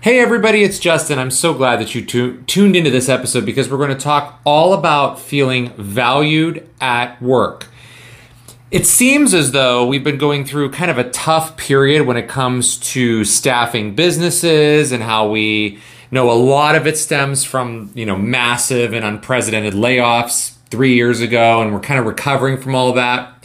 Hey, everybody, it's Justin. I'm so glad that you tu- tuned into this episode because we're going to talk all about feeling valued at work. It seems as though we've been going through kind of a tough period when it comes to staffing businesses and how we know a lot of it stems from, you know, massive and unprecedented layoffs three years ago, and we're kind of recovering from all of that.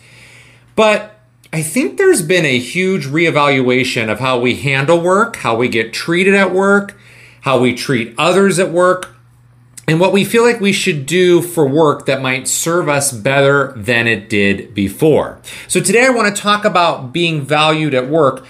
But I think there's been a huge reevaluation of how we handle work, how we get treated at work, how we treat others at work, and what we feel like we should do for work that might serve us better than it did before. So today I want to talk about being valued at work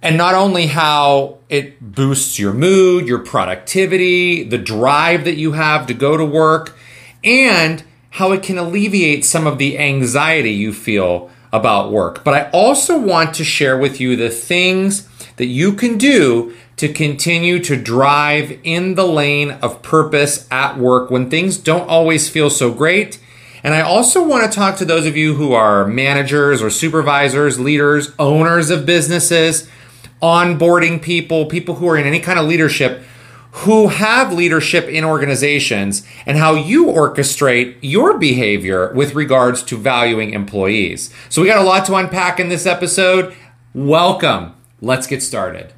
and not only how it boosts your mood, your productivity, the drive that you have to go to work, and how it can alleviate some of the anxiety you feel about work. But I also want to share with you the things that you can do to continue to drive in the lane of purpose at work when things don't always feel so great. And I also want to talk to those of you who are managers or supervisors, leaders, owners of businesses, onboarding people, people who are in any kind of leadership who have leadership in organizations and how you orchestrate your behavior with regards to valuing employees. So, we got a lot to unpack in this episode. Welcome. Let's get started.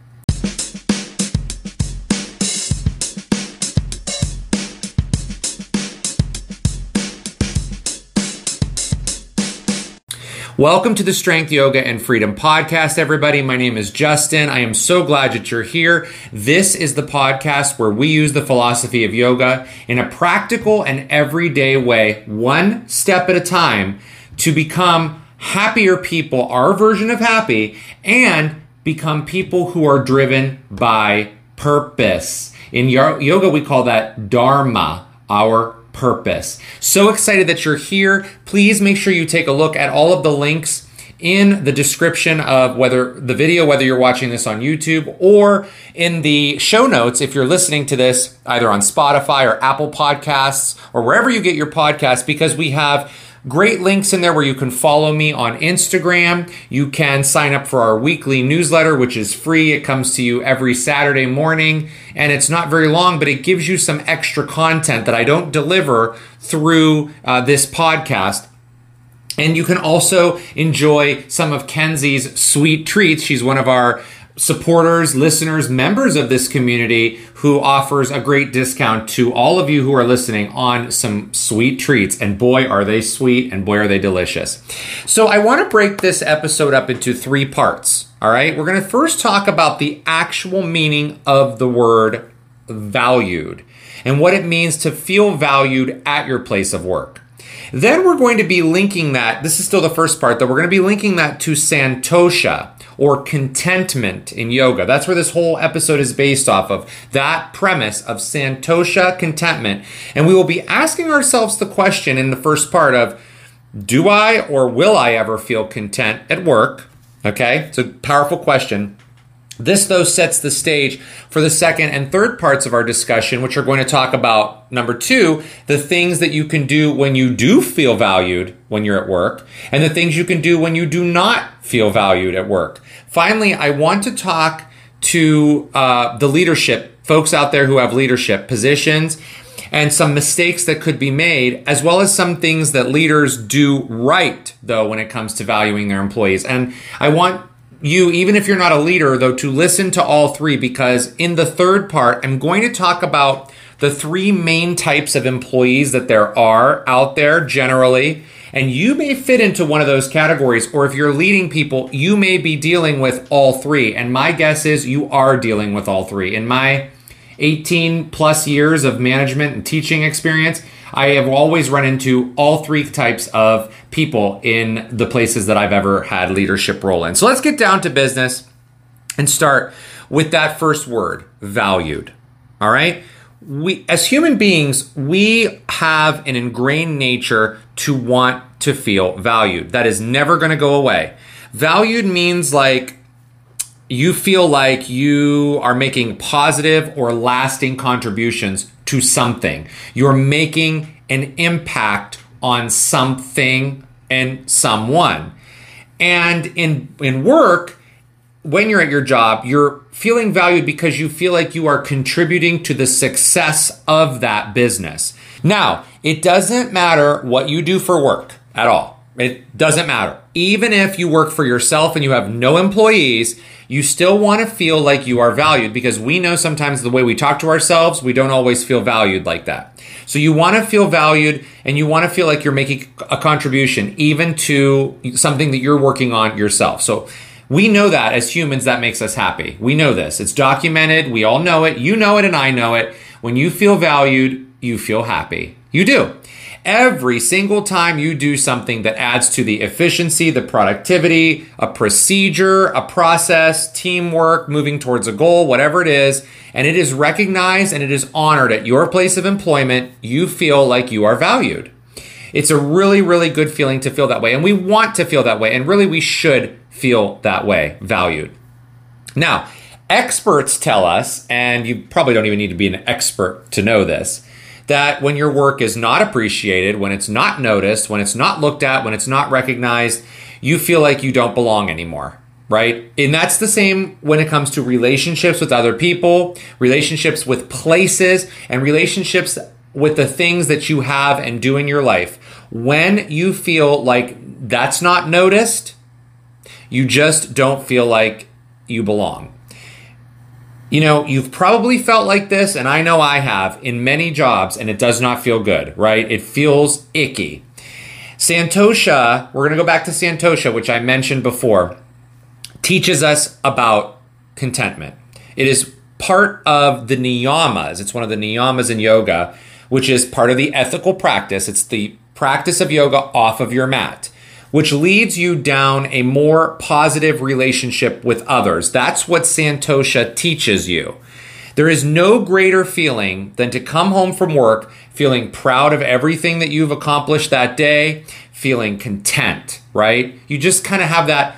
Welcome to the Strength Yoga and Freedom Podcast, everybody. My name is Justin. I am so glad that you're here. This is the podcast where we use the philosophy of yoga in a practical and everyday way, one step at a time, to become happier people, our version of happy, and become people who are driven by purpose. In yoga, we call that dharma, our purpose. So excited that you're here. Please make sure you take a look at all of the links in the description of whether the video, whether you're watching this on YouTube or in the show notes if you're listening to this either on Spotify or Apple Podcasts or wherever you get your podcasts, because we have Great links in there where you can follow me on Instagram. You can sign up for our weekly newsletter, which is free. It comes to you every Saturday morning, and it's not very long, but it gives you some extra content that I don't deliver through uh, this podcast. And you can also enjoy some of Kenzie's sweet treats. She's one of our supporters, listeners, members of this community who offers a great discount to all of you who are listening on some sweet treats. And boy, are they sweet and boy, are they delicious. So I want to break this episode up into three parts. All right. We're going to first talk about the actual meaning of the word valued and what it means to feel valued at your place of work. Then we're going to be linking that. This is still the first part, though. We're going to be linking that to Santosha or contentment in yoga. That's where this whole episode is based off of that premise of Santosha contentment. And we will be asking ourselves the question in the first part of do I or will I ever feel content at work? Okay, it's a powerful question. This, though, sets the stage for the second and third parts of our discussion, which are going to talk about number two, the things that you can do when you do feel valued when you're at work, and the things you can do when you do not feel valued at work. Finally, I want to talk to uh, the leadership, folks out there who have leadership positions, and some mistakes that could be made, as well as some things that leaders do right, though, when it comes to valuing their employees. And I want you, even if you're not a leader, though, to listen to all three because in the third part, I'm going to talk about the three main types of employees that there are out there generally. And you may fit into one of those categories, or if you're leading people, you may be dealing with all three. And my guess is you are dealing with all three. In my 18 plus years of management and teaching experience, I have always run into all three types of people in the places that I've ever had leadership role in. So let's get down to business and start with that first word, valued. All right? We as human beings, we have an ingrained nature to want to feel valued. That is never going to go away. Valued means like you feel like you are making positive or lasting contributions to something. You're making an impact on something and someone. And in in work, when you're at your job, you're feeling valued because you feel like you are contributing to the success of that business. Now, it doesn't matter what you do for work at all. It doesn't matter. Even if you work for yourself and you have no employees, you still want to feel like you are valued because we know sometimes the way we talk to ourselves, we don't always feel valued like that. So you want to feel valued and you want to feel like you're making a contribution even to something that you're working on yourself. So we know that as humans, that makes us happy. We know this. It's documented. We all know it. You know it and I know it. When you feel valued, you feel happy. You do. Every single time you do something that adds to the efficiency, the productivity, a procedure, a process, teamwork, moving towards a goal, whatever it is, and it is recognized and it is honored at your place of employment, you feel like you are valued. It's a really, really good feeling to feel that way. And we want to feel that way. And really, we should feel that way, valued. Now, experts tell us, and you probably don't even need to be an expert to know this, that when your work is not appreciated, when it's not noticed, when it's not looked at, when it's not recognized, you feel like you don't belong anymore, right? And that's the same when it comes to relationships with other people, relationships with places, and relationships with the things that you have and do in your life. When you feel like that's not noticed, you just don't feel like you belong. You know, you've probably felt like this, and I know I have in many jobs, and it does not feel good, right? It feels icky. Santosha, we're going to go back to Santosha, which I mentioned before, teaches us about contentment. It is part of the niyamas. It's one of the niyamas in yoga, which is part of the ethical practice. It's the practice of yoga off of your mat which leads you down a more positive relationship with others. That's what Santosha teaches you. There is no greater feeling than to come home from work feeling proud of everything that you've accomplished that day, feeling content, right? You just kind of have that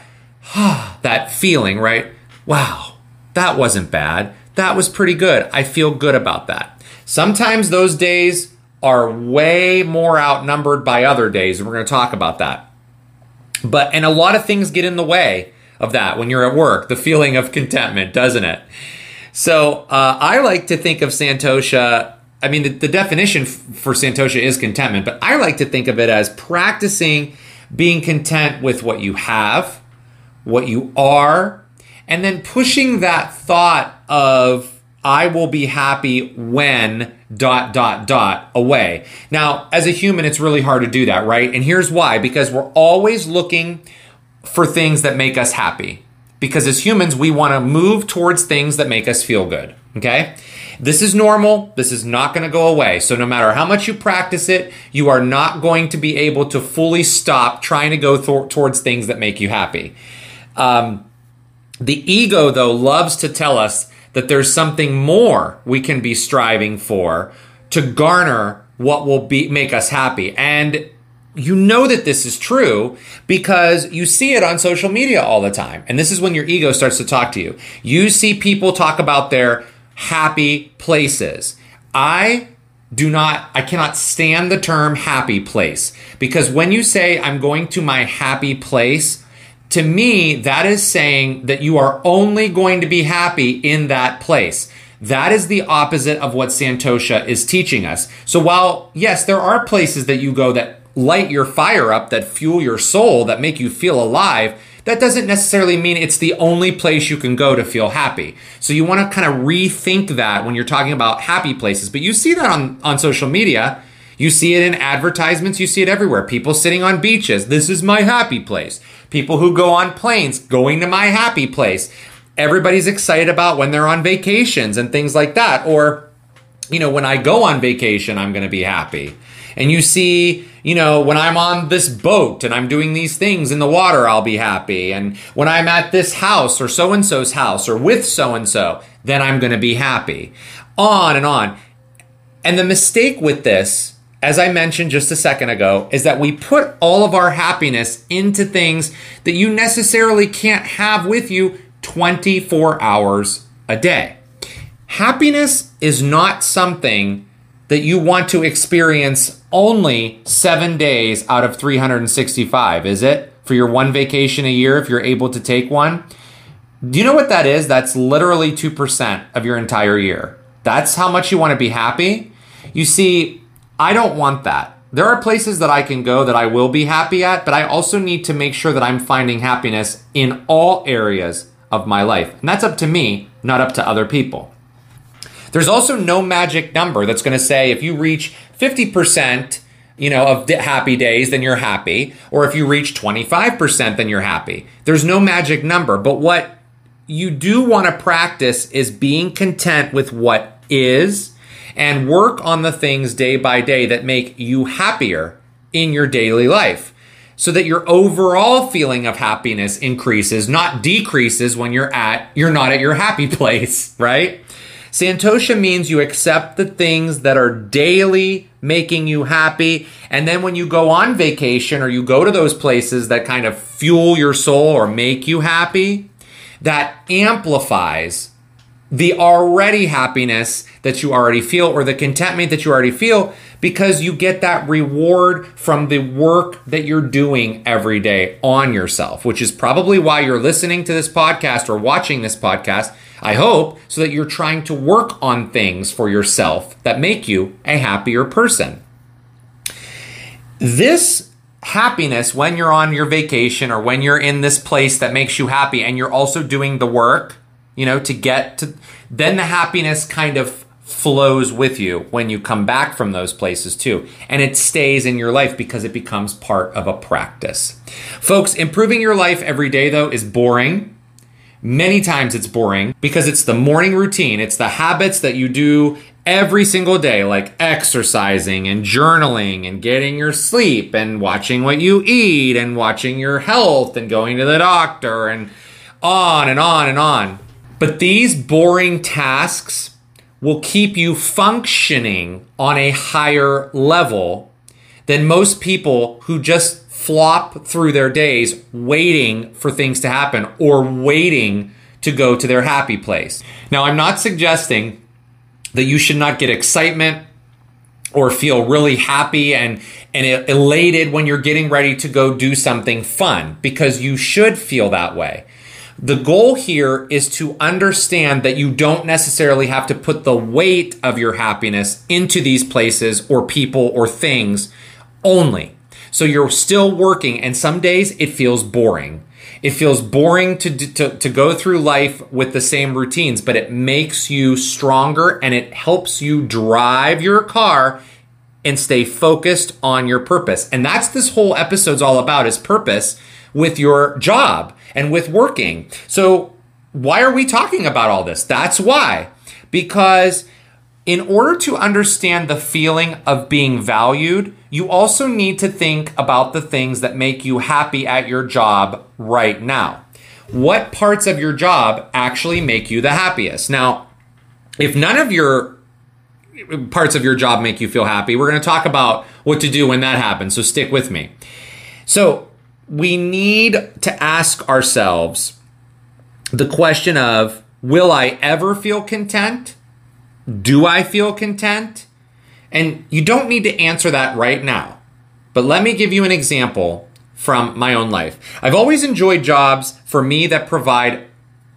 that feeling, right? Wow, that wasn't bad. That was pretty good. I feel good about that. Sometimes those days are way more outnumbered by other days, and we're going to talk about that. But, and a lot of things get in the way of that when you're at work, the feeling of contentment, doesn't it? So uh, I like to think of Santosha. I mean, the, the definition f- for Santosha is contentment, but I like to think of it as practicing being content with what you have, what you are, and then pushing that thought of I will be happy when dot dot dot away. Now, as a human, it's really hard to do that, right? And here's why because we're always looking for things that make us happy. Because as humans, we want to move towards things that make us feel good. Okay? This is normal. This is not going to go away. So, no matter how much you practice it, you are not going to be able to fully stop trying to go th- towards things that make you happy. Um, the ego, though, loves to tell us that there's something more we can be striving for to garner what will be make us happy. And you know that this is true because you see it on social media all the time. And this is when your ego starts to talk to you. You see people talk about their happy places. I do not, I cannot stand the term happy place because when you say I'm going to my happy place, to me, that is saying that you are only going to be happy in that place. That is the opposite of what Santosha is teaching us. So while, yes, there are places that you go that light your fire up, that fuel your soul, that make you feel alive, that doesn't necessarily mean it's the only place you can go to feel happy. So you want to kind of rethink that when you're talking about happy places. But you see that on, on social media. You see it in advertisements, you see it everywhere. People sitting on beaches. This is my happy place people who go on planes, going to my happy place. Everybody's excited about when they're on vacations and things like that. Or, you know, when I go on vacation, I'm going to be happy. And you see, you know, when I'm on this boat and I'm doing these things in the water, I'll be happy. And when I'm at this house or so and so's house or with so and so, then I'm going to be happy. On and on. And the mistake with this as I mentioned just a second ago, is that we put all of our happiness into things that you necessarily can't have with you 24 hours a day. Happiness is not something that you want to experience only seven days out of 365, is it? For your one vacation a year, if you're able to take one? Do you know what that is? That's literally 2% of your entire year. That's how much you want to be happy. You see, I don't want that. There are places that I can go that I will be happy at, but I also need to make sure that I'm finding happiness in all areas of my life. And that's up to me, not up to other people. There's also no magic number that's going to say if you reach 50%, you know, of happy days, then you're happy. Or if you reach 25%, then you're happy. There's no magic number. But what you do want to practice is being content with what is and work on the things day by day that make you happier in your daily life so that your overall feeling of happiness increases, not decreases when you're at you're not at your happy place, right? Santosha means you accept the things that are daily making you happy. And then when you go on vacation or you go to those places that kind of fuel your soul or make you happy, that amplifies the already happiness that you already feel or the contentment that you already feel because you get that reward from the work that you're doing every day on yourself, which is probably why you're listening to this podcast or watching this podcast. I hope so that you're trying to work on things for yourself that make you a happier person. This happiness when you're on your vacation or when you're in this place that makes you happy and you're also doing the work you know, to get to, then the happiness kind of flows with you when you come back from those places too. And it stays in your life because it becomes part of a practice. Folks, improving your life every day though is boring. Many times it's boring because it's the morning routine. It's the habits that you do every single day, like exercising and journaling and getting your sleep and watching what you eat and watching your health and going to the doctor and on and on and on. But these boring tasks will keep you functioning on a higher level than most people who just flop through their days waiting for things to happen or waiting to go to their happy place. Now, I'm not suggesting that you should not get excitement or feel really happy and, and elated when you're getting ready to go do something fun because you should feel that way. The goal here is to understand that you don't necessarily have to put the weight of your happiness into these places or people or things only. So you're still working, and some days it feels boring. It feels boring to, to, to go through life with the same routines, but it makes you stronger and it helps you drive your car and stay focused on your purpose. And that's this whole episode's all about is purpose with your job and with working. So, why are we talking about all this? That's why. Because in order to understand the feeling of being valued, you also need to think about the things that make you happy at your job right now. What parts of your job actually make you the happiest? Now, if none of your parts of your job make you feel happy, we're going to talk about what to do when that happens. So stick with me. So, we need to ask ourselves the question of will I ever feel content? Do I feel content? And you don't need to answer that right now. But let me give you an example from my own life. I've always enjoyed jobs for me that provide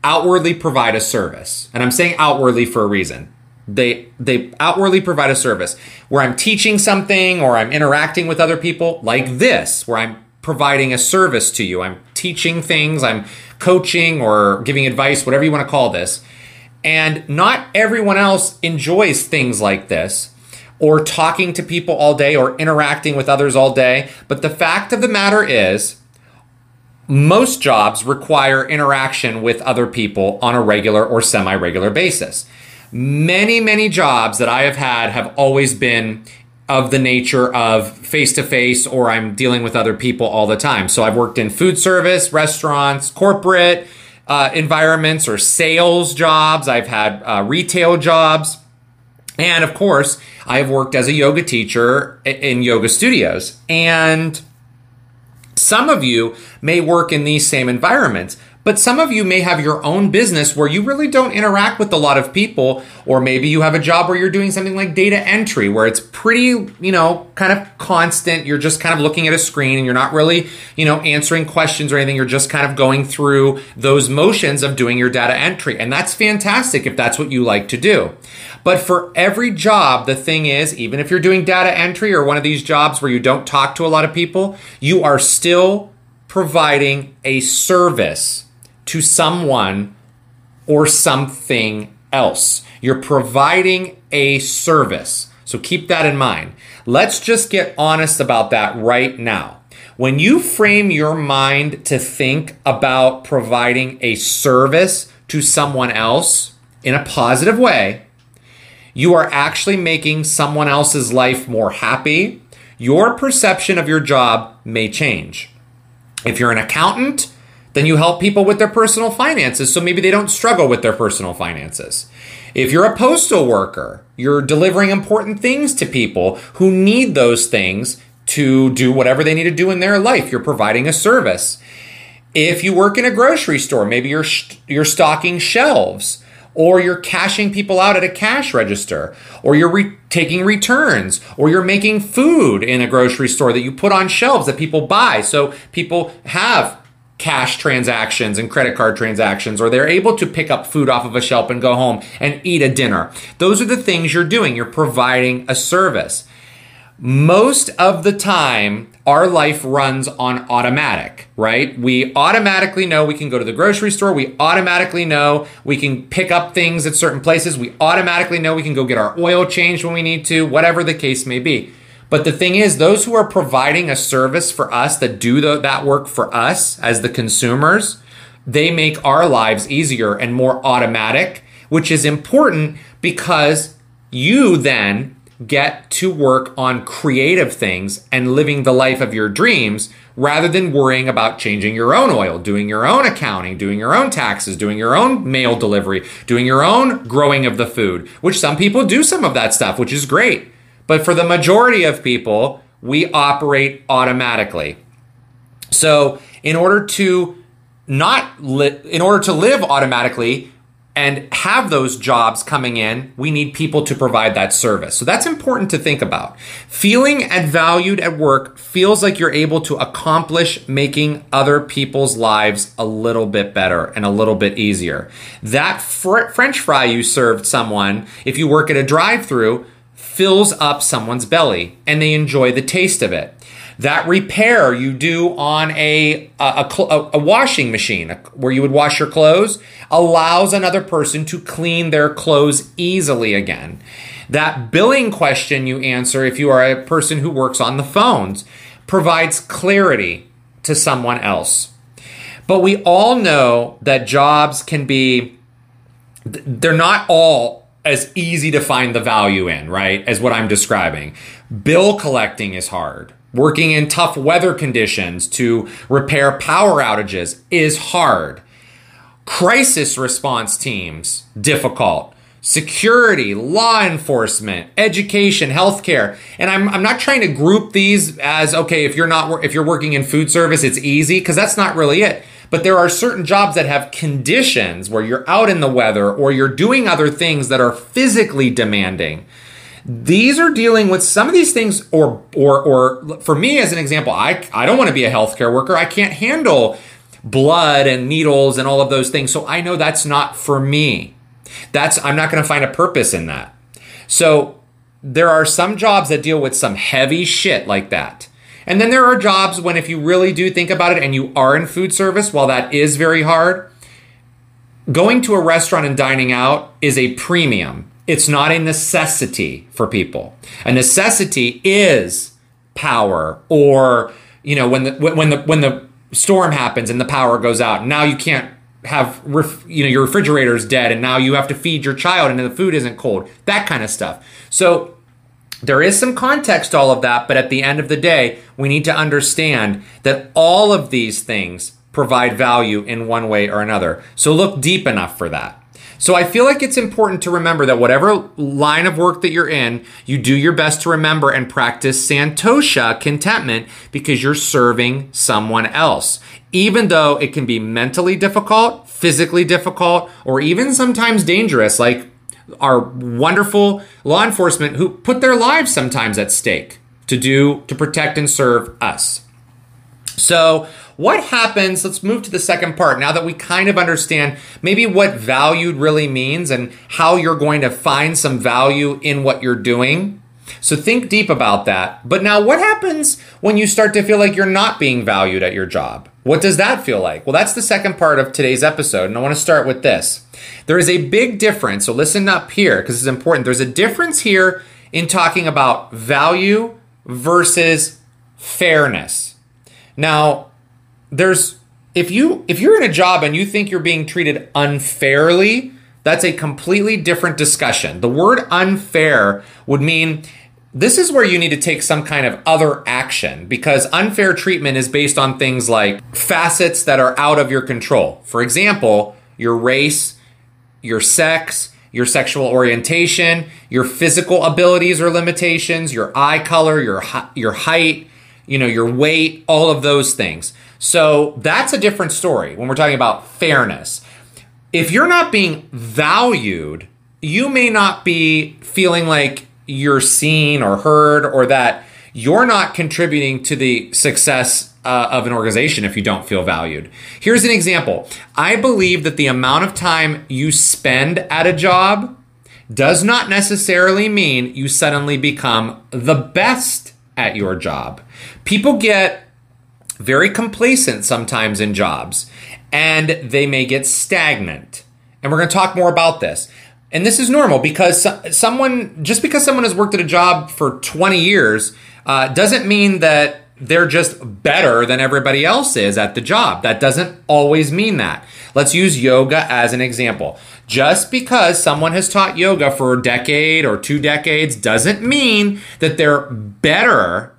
outwardly provide a service. And I'm saying outwardly for a reason. They they outwardly provide a service where I'm teaching something or I'm interacting with other people like this where I'm providing a service to you. I'm teaching things, I'm coaching or giving advice, whatever you want to call this. And not everyone else enjoys things like this or talking to people all day or interacting with others all day. But the fact of the matter is, most jobs require interaction with other people on a regular or semi regular basis. Many, many jobs that I have had have always been of the nature of face to face or I'm dealing with other people all the time. So I've worked in food service, restaurants, corporate uh, environments, or sales jobs. I've had uh, retail jobs. And of course, I have worked as a yoga teacher in yoga studios. And some of you may work in these same environments, But some of you may have your own business where you really don't interact with a lot of people, or maybe you have a job where you're doing something like data entry, where it's pretty, you know, kind of constant. You're just kind of looking at a screen and you're not really, you know, answering questions or anything. You're just kind of going through those motions of doing your data entry. And that's fantastic if that's what you like to do. But for every job, the thing is, even if you're doing data entry or one of these jobs where you don't talk to a lot of people, you are still providing a service to someone or something else. You're providing a service. So keep that in mind. Let's just get honest about that right now. When you frame your mind to think about providing a service to someone else in a positive way, you are actually making someone else's life more happy, your perception of your job may change. If you're an accountant, then you help people with their personal finances so maybe they don't struggle with their personal finances. If you're a postal worker, you're delivering important things to people who need those things to do whatever they need to do in their life. You're providing a service. If you work in a grocery store, maybe you're you're stocking shelves or you're cashing people out at a cash register, or you're re- taking returns, or you're making food in a grocery store that you put on shelves that people buy. So people have cash transactions and credit card transactions, or they're able to pick up food off of a shelf and go home and eat a dinner. Those are the things you're doing. You're providing a service. Most of the time, our life runs on automatic, right? We automatically know we can go to the grocery store. We automatically know we can pick up things at certain places. We automatically know we can go get our oil changed when we need to, whatever the case may be. But the thing is, those who are providing a service for us that do the, that work for us as the consumers, they make our lives easier and more automatic, which is important because you then get to work on creative things and living the life of your dreams rather than worrying about changing your own oil, doing your own accounting, doing your own taxes, doing your own mail delivery, doing your own growing of the food, which some people do some of that stuff, which is great. But for the majority of people, we operate automatically. So, in order to not li- in order to live automatically, and have those jobs coming in, we need people to provide that service. So that's important to think about. Feeling and valued at work feels like you're able to accomplish making other people's lives a little bit better and a little bit easier. That fr- French fry you served someone, if you work at a drive through, fills up someone's belly and they enjoy the taste of it that repair you do on a a, a, a washing machine where you would wash your clothes allows another person to clean their clothes easily again. That billing question you answer if you are a person who works on the phones provides clarity to someone else. But we all know that jobs can be they're not all as easy to find the value in, right? As what I'm describing. Bill collecting is hard. Working in tough weather conditions to repair power outages is hard. Crisis response teams, difficult. Security, law enforcement, education, healthcare. And I'm, I'm not trying to group these as, okay, if you're not, if you're working in food service, it's easy, because that's not really it. But there are certain jobs that have conditions where you're out in the weather or you're doing other things that are physically demanding. These are dealing with some of these things, or or or for me as an example, I I don't want to be a healthcare worker. I can't handle blood and needles and all of those things. So I know that's not for me. That's I'm not going to find a purpose in that. So there are some jobs that deal with some heavy shit like that. And then there are jobs when if you really do think about it and you are in food service, while that is very hard, going to a restaurant and dining out is a premium. It's not a necessity for people. A necessity is power or you know when the when the when the storm happens and the power goes out now you can't have ref, you know your refrigerator is dead and now you have to feed your child and the food isn't cold that kind of stuff so there is some context to all of that but at the end of the day we need to understand that all of these things provide value in one way or another so look deep enough for that So I feel like it's important to remember that whatever line of work that you're in, you do your best to remember and practice Santosha contentment because you're serving someone else. Even though it can be mentally difficult, physically difficult, or even sometimes dangerous, like our wonderful law enforcement who put their lives sometimes at stake to do to protect and serve us. So, what happens? Let's move to the second part now that we kind of understand maybe what valued really means and how you're going to find some value in what you're doing. So, think deep about that. But now, what happens when you start to feel like you're not being valued at your job? What does that feel like? Well, that's the second part of today's episode, and I want to start with this. There is a big difference. So, listen up here because it's important. There's a difference here in talking about value versus fairness. Now, there's if you if you're in a job and you think you're being treated unfairly, that's a completely different discussion. The word unfair would mean this is where you need to take some kind of other action because unfair treatment is based on things like facets that are out of your control. For example, your race, your sex, your sexual orientation, your physical abilities or limitations, your eye color, your your height, you know, your weight, all of those things. So that's a different story when we're talking about fairness. If you're not being valued, you may not be feeling like you're seen or heard or that you're not contributing to the success uh, of an organization if you don't feel valued. Here's an example I believe that the amount of time you spend at a job does not necessarily mean you suddenly become the best at your job. People get very complacent sometimes in jobs and they may get stagnant. And we're going to talk more about this. And this is normal because someone, just because someone has worked at a job for 20 years, uh, doesn't mean that they're just better than everybody else is at the job. That doesn't always mean that. Let's use yoga as an example. Just because someone has taught yoga for a decade or two decades doesn't mean that they're better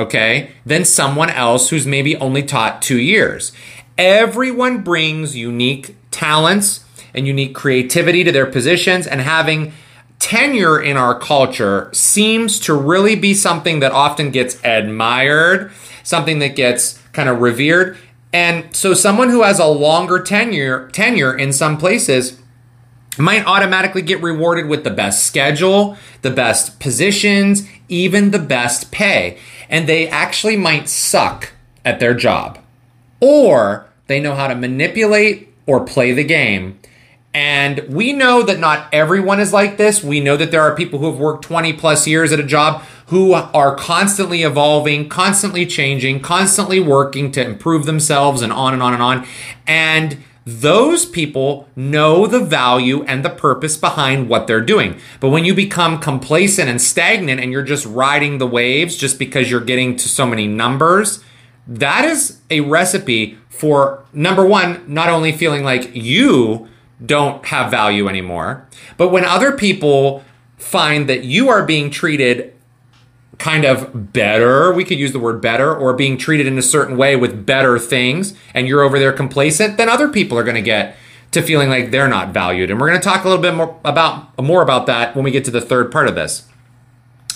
okay, than someone else who's maybe only taught two years. Everyone brings unique talents and unique creativity to their positions, and having tenure in our culture seems to really be something that often gets admired, something that gets kind of revered. And so someone who has a longer tenure tenure in some places might automatically get rewarded with the best schedule, the best positions, even the best pay and they actually might suck at their job. Or they know how to manipulate or play the game. And we know that not everyone is like this. We know that there are people who have worked 20 plus years at a job who are constantly evolving, constantly changing, constantly working to improve themselves and on and on and on. And those people know the value and the purpose behind what they're doing. But when you become complacent and stagnant and you're just riding the waves just because you're getting to so many numbers, that is a recipe for number one, not only feeling like you don't have value anymore, but when other people find that you are being treated kind of better, we could use the word better, or being treated in a certain way with better things, and you're over there complacent, then other people are going to get to feeling like they're not valued. And we're going to talk a little bit more about more about that when we get to the third part of this.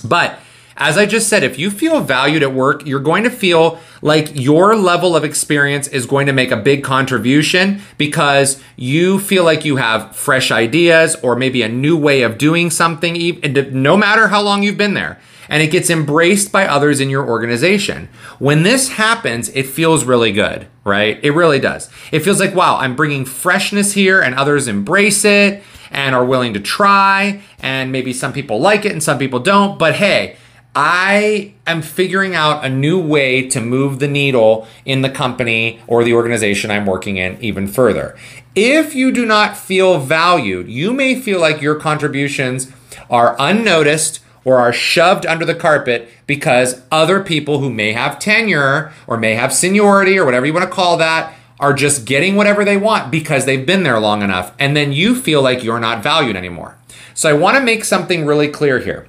But as I just said, if you feel valued at work, you're going to feel like your level of experience is going to make a big contribution because you feel like you have fresh ideas or maybe a new way of doing something, no matter how long you've been there and it gets embraced by others in your organization. When this happens, it feels really good, right? It really does. It feels like, wow, I'm bringing freshness here and others embrace it and are willing to try. And maybe some people like it and some people don't. But hey, I am figuring out a new way to move the needle in the company or the organization I'm working in even further. If you do not feel valued, you may feel like your contributions are unnoticed or are shoved under the carpet because other people who may have tenure or may have seniority or whatever you want to call that are just getting whatever they want because they've been there long enough. And then you feel like you're not valued anymore. So I want to make something really clear here.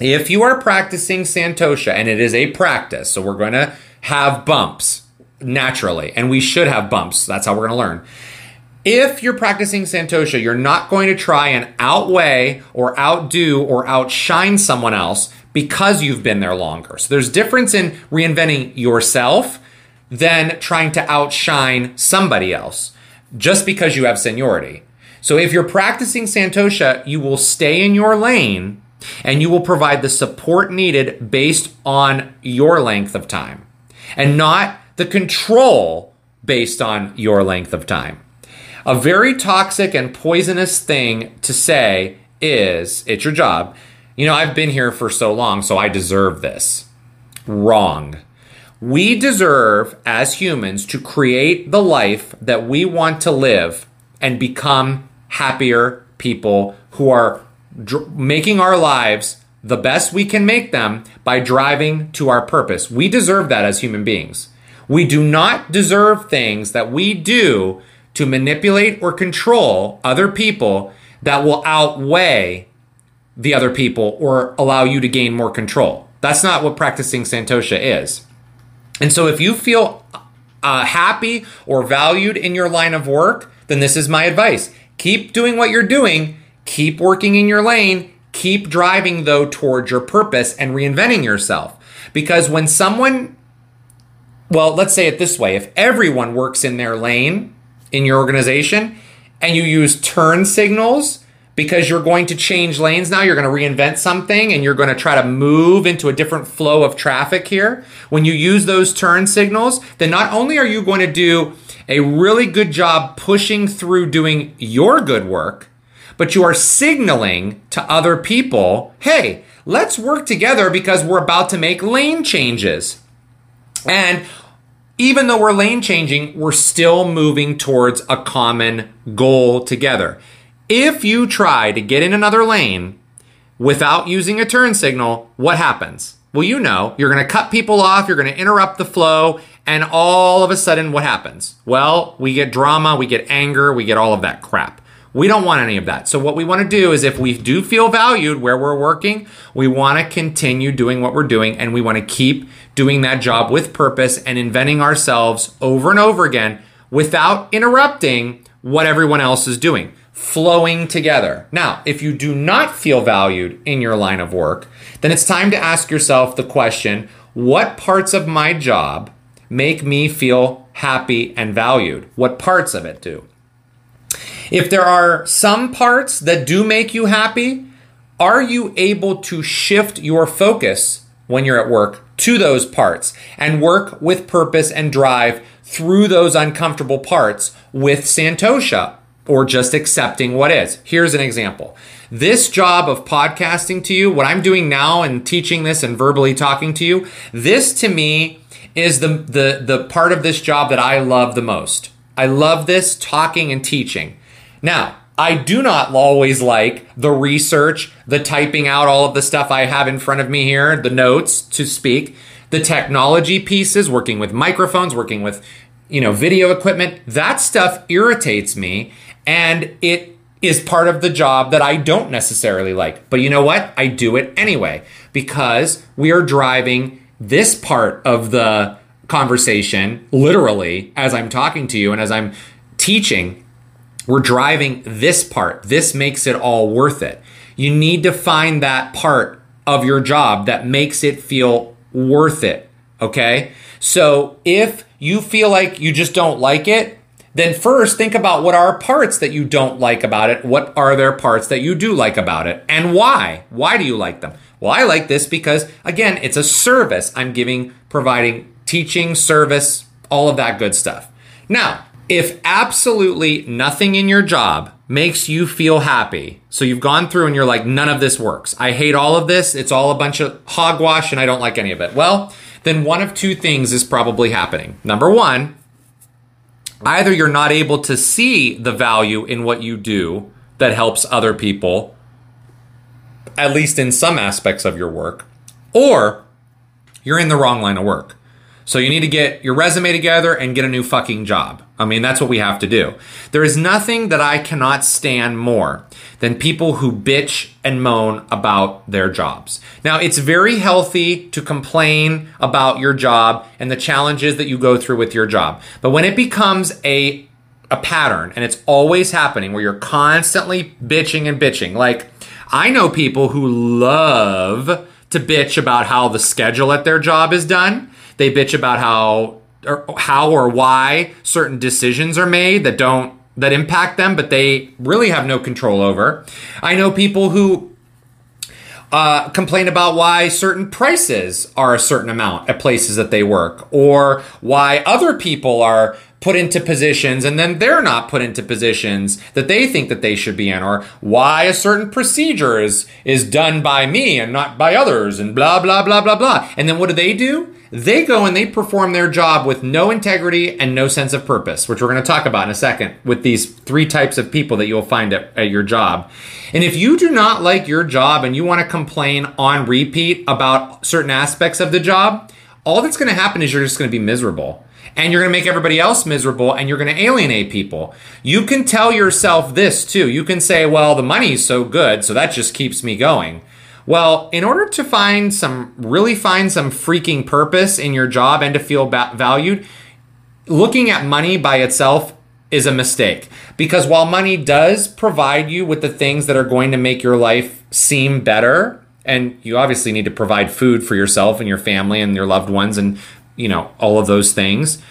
If you are practicing Santosha, and it is a practice, so we're going to have bumps naturally, and we should have bumps. That's how we're going to learn If you're practicing Santosha, you're not going to try and outweigh or outdo or outshine someone else because you've been there longer. So there's difference in reinventing yourself than trying to outshine somebody else just because you have seniority. So if you're practicing Santosha, you will stay in your lane and you will provide the support needed based on your length of time and not the control based on your length of time. A very toxic and poisonous thing to say is it's your job. You know, I've been here for so long, so I deserve this. Wrong. We deserve as humans to create the life that we want to live and become happier people who are dr- making our lives the best we can make them by driving to our purpose. We deserve that as human beings. We do not deserve things that we do to manipulate or control other people that will outweigh the other people or allow you to gain more control. That's not what practicing Santosha is. And so if you feel uh, happy or valued in your line of work, then this is my advice. Keep doing what you're doing, keep working in your lane, keep driving though towards your purpose and reinventing yourself. Because when someone, well, let's say it this way if everyone works in their lane in your organization and you use turn signals, because you're going to change lanes now. You're going to reinvent something and you're going to try to move into a different flow of traffic here. When you use those turn signals, then not only are you going to do a really good job pushing through doing your good work, but you are signaling to other people, hey, let's work together because we're about to make lane changes. And even though we're lane changing, we're still moving towards a common goal together. If you try to get in another lane without using a turn signal, what happens? Well, you know, you're going to cut people off, you're going to interrupt the flow, and all of a sudden, what happens? Well, we get drama, we get anger, we get all of that crap. We don't want any of that. So, what we want to do is if we do feel valued where we're working, we want to continue doing what we're doing and we want to keep doing that job with purpose and inventing ourselves over and over again without interrupting what everyone else is doing flowing together. Now, if you do not feel valued in your line of work, then it's time to ask yourself the question what parts of my job make me feel happy and valued? What parts of it do? If there are some parts that do make you happy, are you able to shift your focus when you're at work to those parts and work with purpose and drive through those uncomfortable parts with Santosha? or just accepting what is. Here's an example. This job of podcasting to you, what I'm doing now and teaching this and verbally talking to you, this to me is the, the, the part of this job that I love the most. I love this talking and teaching. Now, I do not always like the research, the typing out all of the stuff I have in front of me here, the notes to speak, the technology pieces, working with microphones, working with you know, video equipment. That stuff irritates me and it is part of the job that I don't necessarily like. But you know what? I do it anyway because we are driving this part of the conversation literally as I'm talking to you and as I'm teaching. We're driving this part. This makes it all worth it. You need to find that part of your job that makes it feel worth it. Okay. So if you feel like you just don't like it, then first think about what are parts that you don't like about it. What are there parts that you do like about it and why? Why do you like them? Well, I like this because again, it's a service I'm giving, providing teaching, service, all of that good stuff. Now, if absolutely nothing in your job makes you feel happy, so you've gone through and you're like, none of this works. I hate all of this. It's all a bunch of hogwash and I don't like any of it. Well, then one of two things is probably happening. Number one, either you're not able to see the value in what you do that helps other people, at least in some aspects of your work, or you're in the wrong line of work. So you need to get your resume together and get a new fucking job. I mean, that's what we have to do. There is nothing that I cannot stand more than people who bitch and moan about their jobs. Now, it's very healthy to complain about your job and the challenges that you go through with your job. But when it becomes a a pattern and it's always happening where you're constantly bitching and bitching. Like, I know people who love to bitch about how the schedule at their job is done. They bitch about how or how or why certain decisions are made that don't that impact them, but they really have no control over. I know people who uh, complain about why certain prices are a certain amount at places that they work, or why other people are put into positions and then they're not put into positions that they think that they should be in or why a certain procedure is is done by me and not by others and blah blah blah blah blah. And then what do they do? They go and they perform their job with no integrity and no sense of purpose which we're going to talk about in a second with these three types of people that you'll find at, at your job. And if you do not like your job and you want to complain on repeat about certain aspects of the job all that's going to happen is you're just going to be miserable and you're going to make everybody else miserable and you're going to alienate people. You can tell yourself this too. You can say, well, the money's so good, so that just keeps me going. Well, in order to find some, really find some freaking purpose in your job and to feel ba- valued, looking at money by itself is a mistake. Because while money does provide you with the things that are going to make your life seem better, and you obviously need to provide food for yourself and your family and your loved ones and you know, all of those things.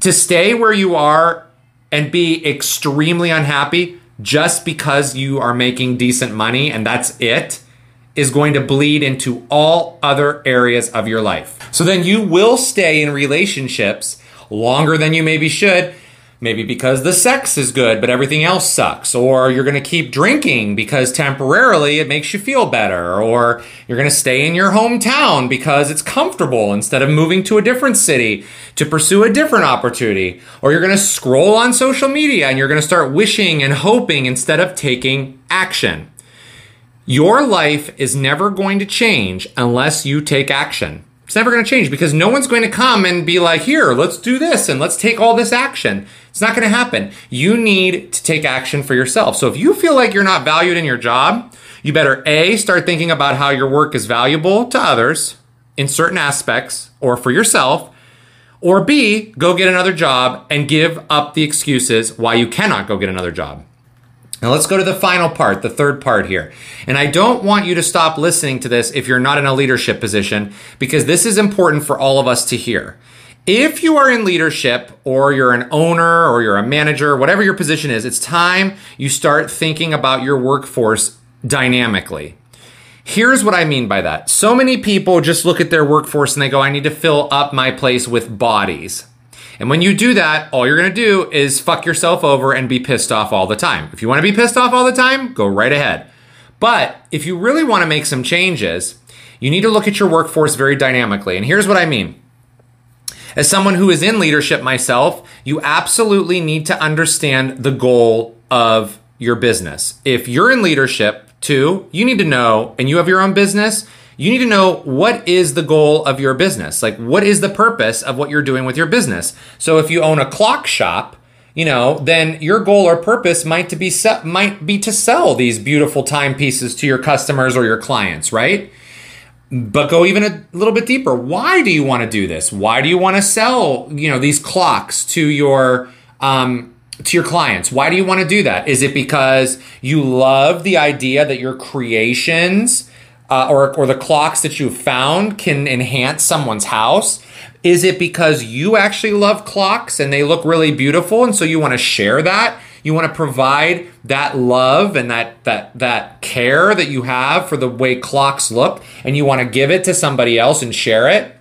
To stay where you are and be extremely unhappy just because you are making decent money and that's it is going to bleed into all other areas of your life. So then you will stay in relationships longer than you maybe should Maybe because the sex is good, but everything else sucks. Or you're going to keep drinking because temporarily it makes you feel better. Or you're going to stay in your hometown because it's comfortable instead of moving to a different city to pursue a different opportunity. Or you're going to scroll on social media and you're going to start wishing and hoping instead of taking action. Your life is never going to change unless you take action. It's never going to change because no one's going to come and be like, here, let's do this and let's take all this action. It's not going to happen. You need to take action for yourself. So if you feel like you're not valued in your job, you better A, start thinking about how your work is valuable to others in certain aspects or for yourself. Or B, go get another job and give up the excuses why you cannot go get another job. Now let's go to the final part, the third part here. And I don't want you to stop listening to this if you're not in a leadership position, because this is important for all of us to hear. If you are in leadership or you're an owner or you're a manager, whatever your position is, it's time you start thinking about your workforce dynamically. Here's what I mean by that. So many people just look at their workforce and they go, I need to fill up my place with bodies. And when you do that, all you're gonna do is fuck yourself over and be pissed off all the time. If you wanna be pissed off all the time, go right ahead. But if you really wanna make some changes, you need to look at your workforce very dynamically. And here's what I mean. As someone who is in leadership myself, you absolutely need to understand the goal of your business. If you're in leadership too, you need to know, and you have your own business, you need to know what is the goal of your business. Like, what is the purpose of what you're doing with your business? So, if you own a clock shop, you know, then your goal or purpose might to be set, might be to sell these beautiful timepieces to your customers or your clients, right? But go even a little bit deeper. Why do you want to do this? Why do you want to sell, you know, these clocks to your um, to your clients? Why do you want to do that? Is it because you love the idea that your creations uh, or, or the clocks that you've found can enhance someone's house? Is it because you actually love clocks and they look really beautiful and so you want to share that? You want to provide that love and that that that care that you have for the way clocks look and you want to give it to somebody else and share it?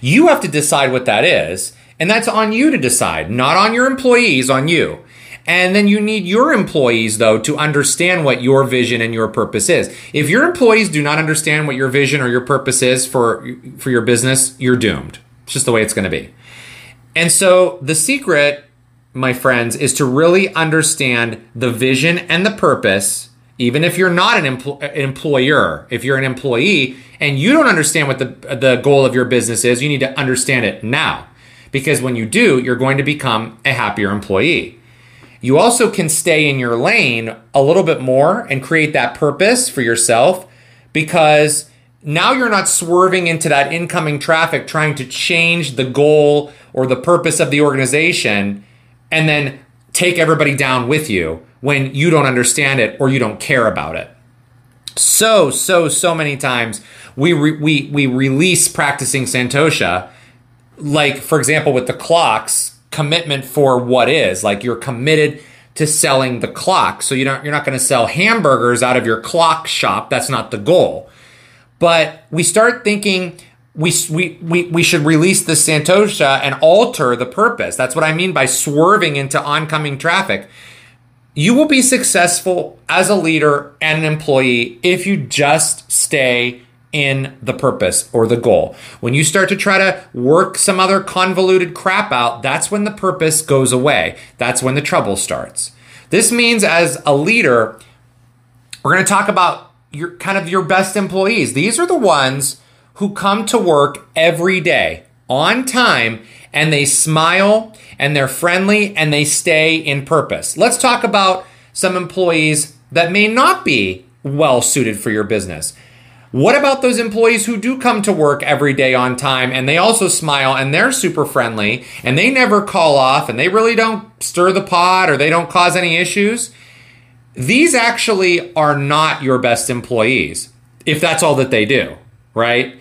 You have to decide what that is, and that's on you to decide, not on your employees, on you. And then you need your employees, though, to understand what your vision and your purpose is. If your employees do not understand what your vision or your purpose is for, for your business, you're doomed. It's just the way it's going to be. And so the secret, my friends, is to really understand the vision and the purpose, even if you're not an, empl- employer. If you're an employee and you don't understand what the, the goal of your business is, you need to understand it now. Because when you do, you're going to become a happier employee. You also can stay in your lane a little bit more and create that purpose for yourself because now you're not swerving into that incoming traffic trying to change the goal or the purpose of the organization and then take everybody down with you when you don't understand it or you don't care about it. So, so, so many times we, re- we, we release practicing Santosha, like, for example, with the clocks, commitment for what is. Like, you're committed to selling the clock. So you don't, you're not going to sell hamburgers out of your clock shop. That's not the goal. But we start thinking we, we, we, we should release the Santosha and alter the purpose. That's what I mean by swerving into oncoming traffic. You will be successful as a leader and an employee if you just stay in the purpose or the goal. When you start to try to work some other convoluted crap out, that's when the purpose goes away. That's when the trouble starts. This means as a leader, we're going to talk about your kind of your best employees. These are the ones who come to work every day on time and they smile and they're friendly and they stay in purpose. Let's talk about some employees that may not be well suited for your business. What about those employees who do come to work every day on time and they also smile and they're super friendly and they never call off and they really don't stir the pot or they don't cause any issues? These actually are not your best employees if that's all that they do, right?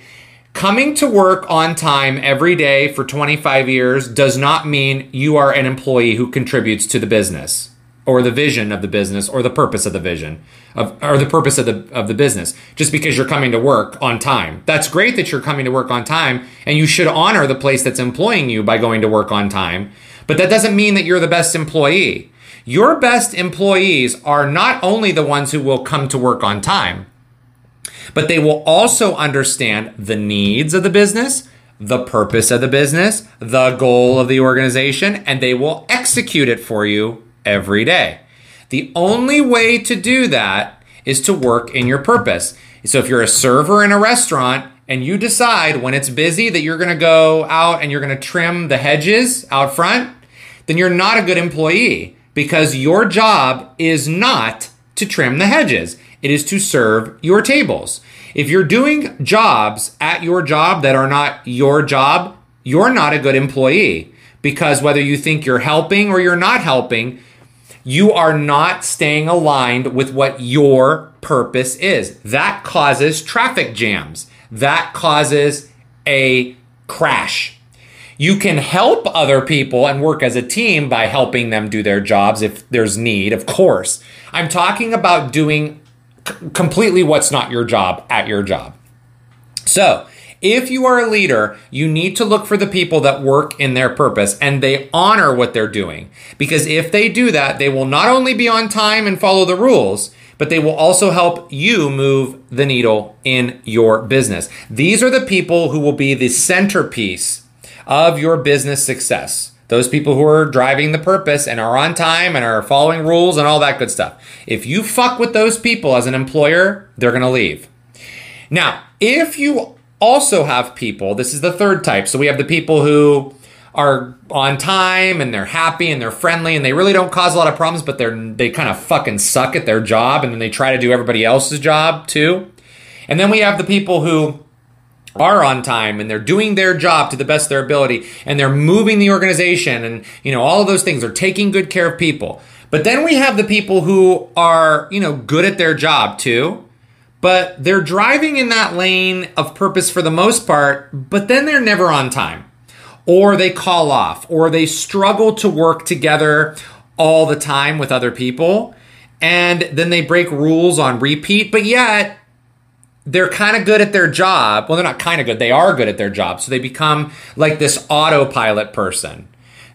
Coming to work on time every day for 25 years does not mean you are an employee who contributes to the business or the vision of the business or the purpose of the vision of or the purpose of the of the business just because you're coming to work on time. That's great that you're coming to work on time and you should honor the place that's employing you by going to work on time, but that doesn't mean that you're the best employee. Your best employees are not only the ones who will come to work on time, but they will also understand the needs of the business, the purpose of the business, the goal of the organization, and they will execute it for you every day. The only way to do that is to work in your purpose. So if you're a server in a restaurant and you decide when it's busy that you're going to go out and you're going to trim the hedges out front, then you're not a good employee because your job is not to trim the hedges. It is to serve your tables. If you're doing jobs at your job that are not your job, you're not a good employee because whether you think you're helping or you're not helping, you are not staying aligned with what your purpose is. That causes traffic jams. That causes a crash. You can help other people and work as a team by helping them do their jobs if there's need, of course. I'm talking about doing c- completely what's not your job at your job. So, if you are a leader, you need to look for the people that work in their purpose and they honor what they're doing. Because if they do that, they will not only be on time and follow the rules, but they will also help you move the needle in your business. These are the people who will be the centerpiece of your business success. Those people who are driving the purpose and are on time and are following rules and all that good stuff. If you fuck with those people as an employer, they're going to leave. Now, if you also have people, this is the third type. So we have the people who are on time and they're happy and they're friendly and they really don't cause a lot of problems, but they're they kind of fucking suck at their job and then they try to do everybody else's job too. And then we have the people who are on time and they're doing their job to the best of their ability and they're moving the organization and you know all of those things are taking good care of people. But then we have the people who are, you know, good at their job too but they're driving in that lane of purpose for the most part, but then they're never on time. Or they call off, or they struggle to work together all the time with other people. And then they break rules on repeat, but yet they're kind of good at their job. Well, they're not kind of good, they are good at their job. So they become like this autopilot person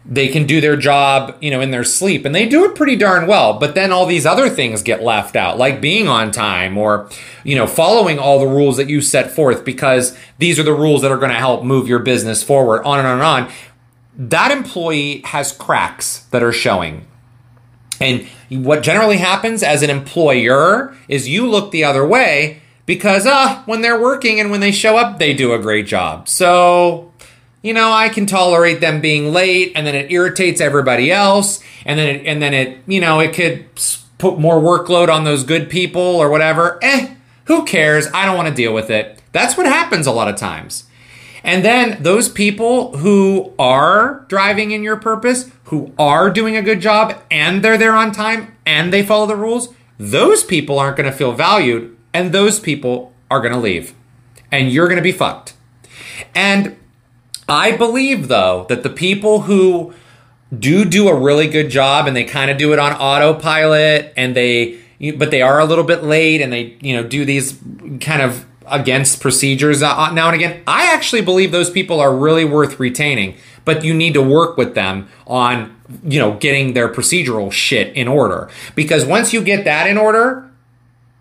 they can do their job, you know, in their sleep and they do it pretty darn well. But then all these other things get left out, like being on time or, you know, following all the rules that you set forth because these are the rules that are going to help move your business forward, on and on and on. That employee has cracks that are showing. And what generally happens as an employer is you look the other way because, uh, when they're working and when they show up, they do a great job. So you know, I can tolerate them being late and then it irritates everybody else and then it, and then it, you know, it could put more workload on those good people or whatever. Eh, who cares? I don't want to deal with it. That's what happens a lot of times. And then those people who are driving in your purpose, who are doing a good job and they're there on time and they follow the rules, those people aren't going to feel valued and those people are going to leave. And you're going to be fucked. And I believe, though, that the people who do do a really good job and they kind of do it on autopilot and they, but they are a little bit late and they, you know, do these kind of against procedures uh, uh, now and again. I actually believe those people are really worth retaining, but you need to work with them on, you know, getting their procedural shit in order. Because once you get that in order,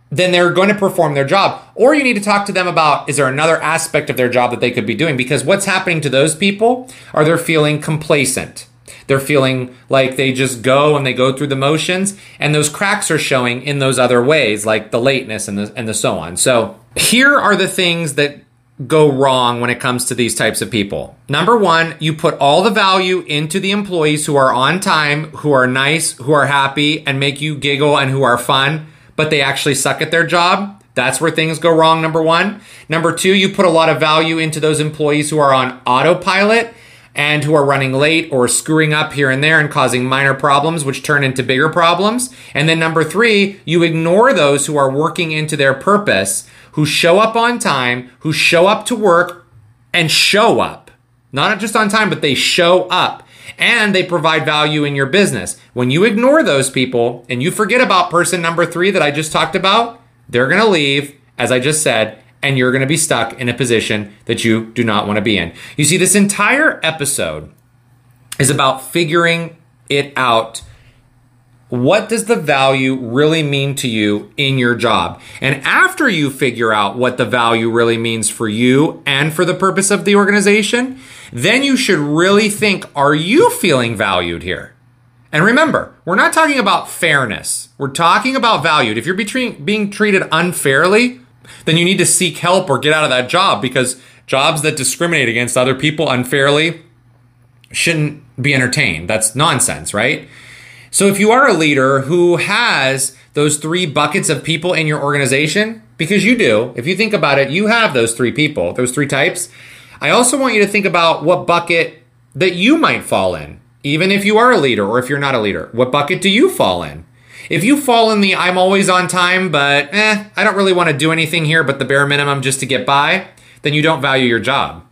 then they're going to perform their job. Or you need to talk to them about is there another aspect of their job that they could be doing? Because what's happening to those people are they're feeling complacent. They're feeling like they just go and they go through the motions, and those cracks are showing in those other ways, like the lateness and the and the so on. So here are the things that go wrong when it comes to these types of people. Number one, you put all the value into the employees who are on time, who are nice, who are happy, and make you giggle and who are fun, but they actually suck at their job. That's where things go wrong, number one. Number two, you put a lot of value into those employees who are on autopilot and who are running late or screwing up here and there and causing minor problems, which turn into bigger problems. And then number three, you ignore those who are working into their purpose, who show up on time, who show up to work and show up. Not just on time, but they show up and they provide value in your business. When you ignore those people and you forget about person number three that I just talked about, they're going to leave, as I just said, and you're going to be stuck in a position that you do not want to be in. You see, this entire episode is about figuring it out. What does the value really mean to you in your job? And after you figure out what the value really means for you and for the purpose of the organization, then you should really think are you feeling valued here? And remember, we're not talking about fairness. We're talking about valued. If you're being treated unfairly, then you need to seek help or get out of that job because jobs that discriminate against other people unfairly shouldn't be entertained. That's nonsense, right? So if you are a leader who has those three buckets of people in your organization, because you do, if you think about it, you have those three people, those three types. I also want you to think about what bucket that you might fall in, even if you are a leader or if you're not a leader. What bucket do you fall in? If you fall in the I'm always on time, but eh, I don't really want to do anything here but the bare minimum just to get by, then you don't value your job.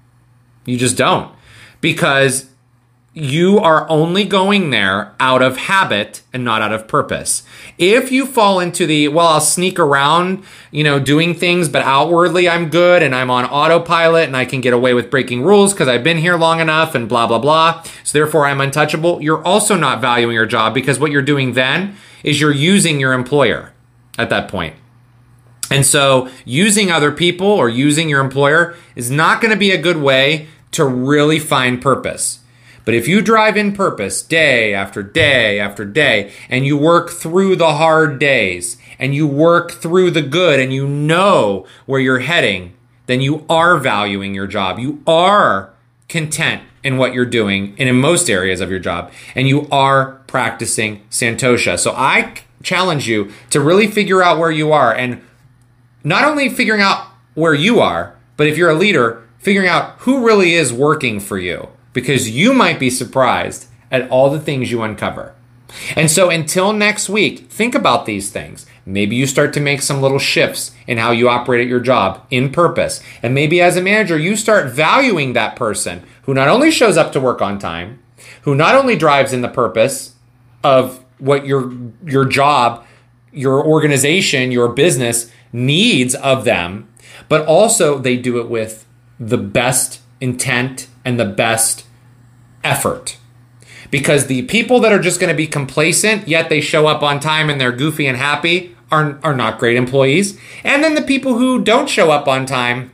You just don't. Because you are only going there out of habit and not out of purpose. If you fall into the, well, I'll sneak around, you know, doing things, but outwardly I'm good and I'm on autopilot and I can get away with breaking rules because I've been here long enough and blah, blah, blah. So therefore I'm untouchable. You're also not valuing your job because what you're doing then is you're using your employer at that point. And so using other people or using your employer is not going to be a good way to really find purpose. But if you drive in purpose day after day after day and you work through the hard days and you work through the good and you know where you're heading, then you are valuing your job. You are content in what you're doing and in most areas of your job, and you are practicing Santosha. So I challenge you to really figure out where you are and not only figuring out where you are, but if you're a leader, figuring out who really is working for you because you might be surprised at all the things you uncover. And so until next week, think about these things. Maybe you start to make some little shifts in how you operate at your job in purpose. And maybe as a manager, you start valuing that person who not only shows up to work on time, who not only drives in the purpose of what your your job, your organization, your business needs of them, but also they do it with the best intent and the best effort because the people that are just going to be complacent, yet they show up on time and they're goofy and happy, are, are not great employees. And then the people who don't show up on time,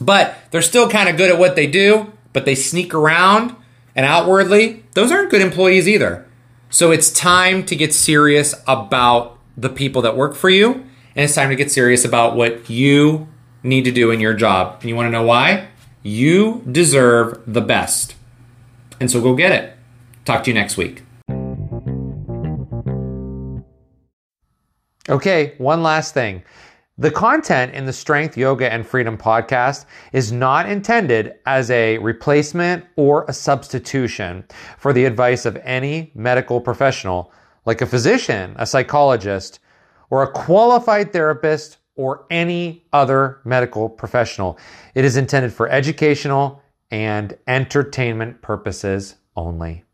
but they're still kind of good at what they do, but they sneak around and outwardly, those aren't good employees either. So it's time to get serious about the people that work for you, and it's time to get serious about what you need to do in your job. And you want to know why? You deserve the best. And so go get it. Talk to you next week. Okay, one last thing. The content in the Strength, Yoga, and Freedom podcast is not intended as a replacement or a substitution for the advice of any medical professional, like a physician, a psychologist, or a qualified therapist, or any other medical professional. It is intended for educational and entertainment purposes only.